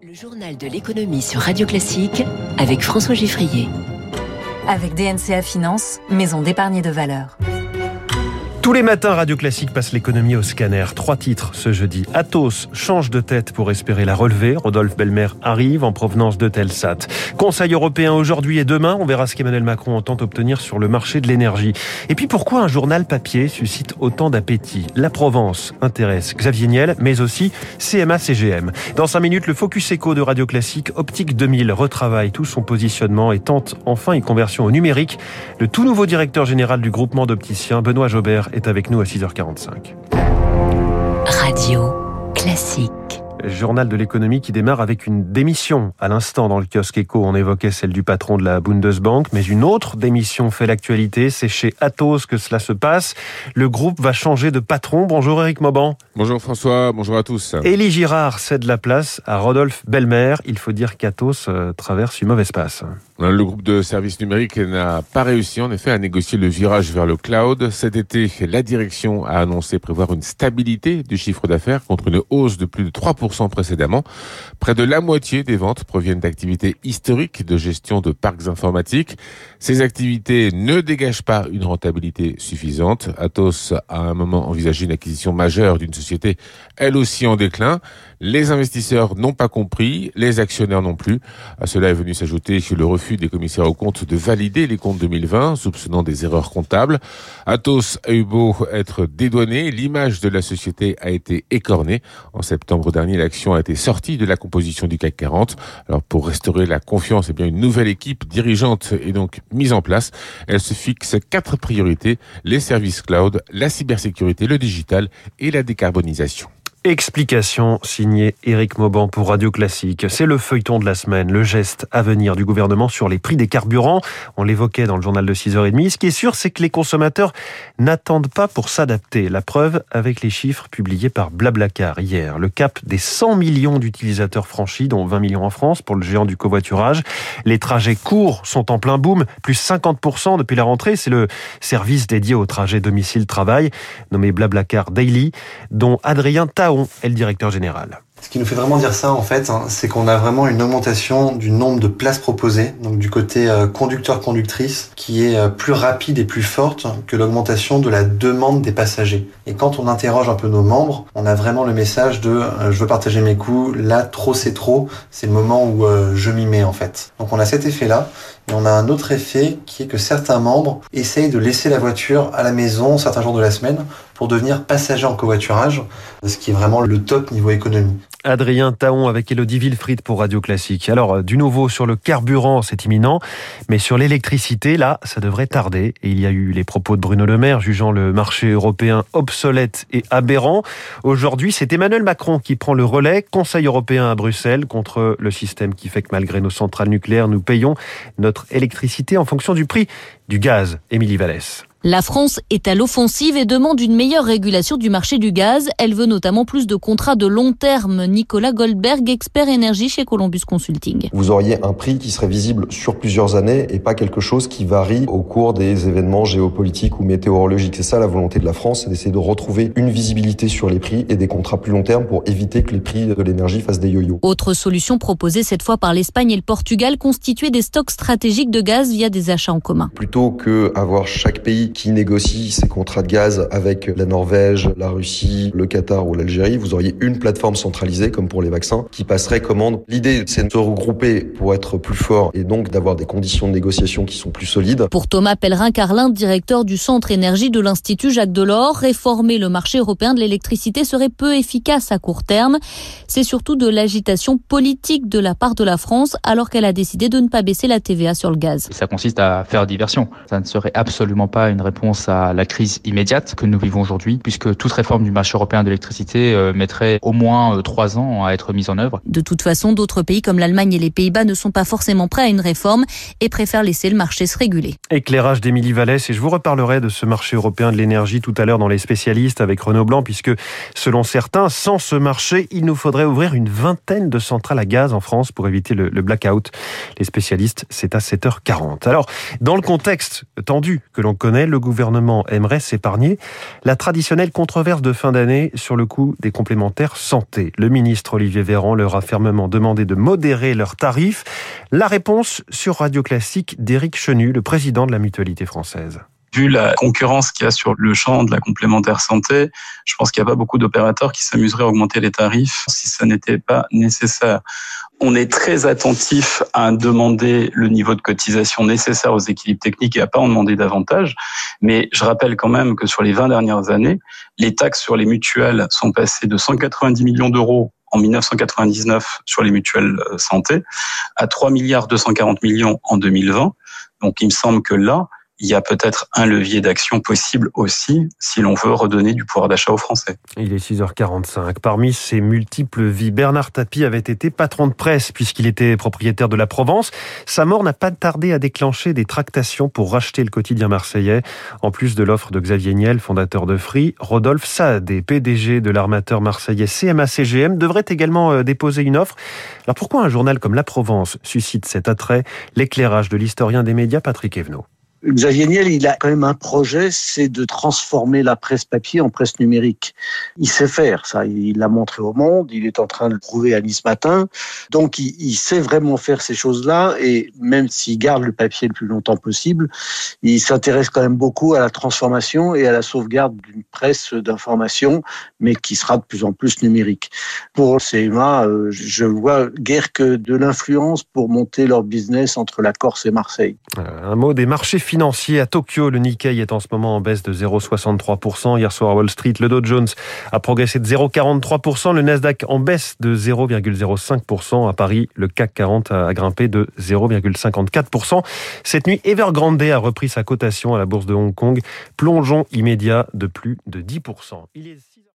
Le journal de l'économie sur Radio Classique avec François Giffrier. Avec DNCA Finance, maison d'épargne de valeur. Tous les matins, Radio Classique passe l'économie au scanner. Trois titres ce jeudi. Athos change de tête pour espérer la relever. Rodolphe Belmer arrive en provenance de Telsat. Conseil européen aujourd'hui et demain. On verra ce qu'Emmanuel Macron entend obtenir sur le marché de l'énergie. Et puis pourquoi un journal papier suscite autant d'appétit? La Provence intéresse Xavier Niel, mais aussi CMA-CGM. Dans cinq minutes, le Focus Echo de Radio Classique, Optique 2000, retravaille tout son positionnement et tente enfin une conversion au numérique. Le tout nouveau directeur général du groupement d'opticiens, Benoît Jobert, est avec nous à 6h45. Radio Classique. Journal de l'économie qui démarre avec une démission. À l'instant, dans le kiosque Echo, on évoquait celle du patron de la Bundesbank, mais une autre démission fait l'actualité. C'est chez Atos que cela se passe. Le groupe va changer de patron. Bonjour Eric Mauban. Bonjour François, bonjour à tous. Élie Girard cède la place à Rodolphe Belmer. Il faut dire qu'Atos euh, traverse une mauvaise passe. Le groupe de services numériques n'a pas réussi en effet à négocier le virage vers le cloud. Cet été, la direction a annoncé prévoir une stabilité du chiffre d'affaires contre une hausse de plus de 3% précédemment. Près de la moitié des ventes proviennent d'activités historiques de gestion de parcs informatiques. Ces activités ne dégagent pas une rentabilité suffisante. Atos a à un moment envisagé une acquisition majeure d'une société, elle aussi en déclin. Les investisseurs n'ont pas compris, les actionnaires non plus. À cela est venu s'ajouter le refus des commissaires aux comptes de valider les comptes 2020, soupçonnant des erreurs comptables. Atos a eu beau être dédouané, l'image de la société a été écornée. En septembre dernier, l'action a été sortie de la composition du CAC 40. Alors pour restaurer la confiance, eh bien une nouvelle équipe dirigeante est donc mise en place. Elle se fixe quatre priorités les services cloud, la cybersécurité, le digital et la décarbonisation. Explication signée Éric Mauban pour Radio Classique. C'est le feuilleton de la semaine, le geste à venir du gouvernement sur les prix des carburants. On l'évoquait dans le journal de 6h30. Ce qui est sûr, c'est que les consommateurs n'attendent pas pour s'adapter. La preuve avec les chiffres publiés par Blablacar hier. Le cap des 100 millions d'utilisateurs franchis, dont 20 millions en France pour le géant du covoiturage. Les trajets courts sont en plein boom, plus 50% depuis la rentrée. C'est le service dédié au trajet domicile-travail, nommé Blablacar Daily, dont Adrien Taon est le directeur général. Ce qui nous fait vraiment dire ça, en fait, hein, c'est qu'on a vraiment une augmentation du nombre de places proposées, donc du côté euh, conducteur-conductrice, qui est euh, plus rapide et plus forte que l'augmentation de la demande des passagers. Et quand on interroge un peu nos membres, on a vraiment le message de euh, je veux partager mes coûts, là, trop c'est trop, c'est le moment où je m'y mets, en fait. Donc on a cet effet-là, on a un autre effet qui est que certains membres essayent de laisser la voiture à la maison certains jours de la semaine pour devenir passager en covoiturage, ce qui est vraiment le top niveau économie. Adrien Taon avec Elodie Wilfried pour Radio Classique. Alors, euh, du nouveau sur le carburant, c'est imminent, mais sur l'électricité, là, ça devrait tarder. Et il y a eu les propos de Bruno Le Maire jugeant le marché européen obsolète et aberrant. Aujourd'hui, c'est Emmanuel Macron qui prend le relais, Conseil européen à Bruxelles, contre le système qui fait que malgré nos centrales nucléaires, nous payons notre électricité en fonction du prix du gaz. Émilie Vallès. La France est à l'offensive et demande une meilleure régulation du marché du gaz. Elle veut notamment plus de contrats de long terme. Nicolas Goldberg, expert énergie chez Columbus Consulting. Vous auriez un prix qui serait visible sur plusieurs années et pas quelque chose qui varie au cours des événements géopolitiques ou météorologiques. C'est ça la volonté de la France, c'est d'essayer de retrouver une visibilité sur les prix et des contrats plus long terme pour éviter que les prix de l'énergie fassent des yo-yo. Autre solution proposée cette fois par l'Espagne et le Portugal, constituer des stocks stratégiques de gaz via des achats en commun. Plutôt que avoir chaque pays qui négocie ses contrats de gaz avec la Norvège, la Russie, le Qatar ou l'Algérie, vous auriez une plateforme centralisée comme pour les vaccins qui passerait commande. L'idée, c'est de se regrouper pour être plus fort et donc d'avoir des conditions de négociation qui sont plus solides. Pour Thomas Pellerin-Carlin, directeur du Centre énergie de l'Institut Jacques Delors, réformer le marché européen de l'électricité serait peu efficace à court terme. C'est surtout de l'agitation politique de la part de la France alors qu'elle a décidé de ne pas baisser la TVA sur le gaz. Ça consiste à faire diversion. Ça ne serait absolument pas une réponse à la crise immédiate que nous vivons aujourd'hui, puisque toute réforme du marché européen de l'électricité euh, mettrait au moins euh, trois ans à être mise en œuvre. De toute façon, d'autres pays comme l'Allemagne et les Pays-Bas ne sont pas forcément prêts à une réforme et préfèrent laisser le marché se réguler. Éclairage d'Émilie Vallès et je vous reparlerai de ce marché européen de l'énergie tout à l'heure dans les spécialistes avec Renaud Blanc, puisque selon certains, sans ce marché, il nous faudrait ouvrir une vingtaine de centrales à gaz en France pour éviter le, le blackout. Les spécialistes, c'est à 7h40. Alors, dans le contexte tendu que l'on connaît, le gouvernement aimerait s'épargner la traditionnelle controverse de fin d'année sur le coût des complémentaires santé. Le ministre Olivier Véran leur a fermement demandé de modérer leurs tarifs. La réponse sur Radio Classique d'Éric Chenu, le président de la Mutualité française. Vu la concurrence qu'il y a sur le champ de la complémentaire santé, je pense qu'il n'y a pas beaucoup d'opérateurs qui s'amuseraient à augmenter les tarifs si ça n'était pas nécessaire. On est très attentif à demander le niveau de cotisation nécessaire aux équilibres techniques et à pas en demander davantage. Mais je rappelle quand même que sur les 20 dernières années, les taxes sur les mutuelles sont passées de 190 millions d'euros en 1999 sur les mutuelles euh, santé à 3 milliards 240 millions en 2020. Donc il me semble que là, il y a peut-être un levier d'action possible aussi si l'on veut redonner du pouvoir d'achat aux Français. Il est 6h45. Parmi ses multiples vies, Bernard Tapie avait été patron de presse puisqu'il était propriétaire de la Provence. Sa mort n'a pas tardé à déclencher des tractations pour racheter le quotidien marseillais. En plus de l'offre de Xavier Niel, fondateur de Free, Rodolphe Saad, PDG de l'armateur marseillais CMA-CGM, devrait également euh, déposer une offre. Alors pourquoi un journal comme La Provence suscite cet attrait? L'éclairage de l'historien des médias Patrick Evenot. Xavier Niel, il a quand même un projet, c'est de transformer la presse papier en presse numérique. Il sait faire ça, il l'a montré au monde, il est en train de le prouver à Nice Matin. Donc il, sait vraiment faire ces choses-là et même s'il garde le papier le plus longtemps possible, il s'intéresse quand même beaucoup à la transformation et à la sauvegarde d'une presse d'information, mais qui sera de plus en plus numérique. Pour CMA, euh, je vois guère que de l'influence pour monter leur business entre la Corse et Marseille. Un mot des marchés financier à Tokyo. Le Nikkei est en ce moment en baisse de 0,63%. Hier soir à Wall Street, le Dow Jones a progressé de 0,43%. Le Nasdaq en baisse de 0,05%. À Paris, le CAC 40 a grimpé de 0,54%. Cette nuit, Evergrande a repris sa cotation à la bourse de Hong Kong. Plongeon immédiat de plus de 10%. Il est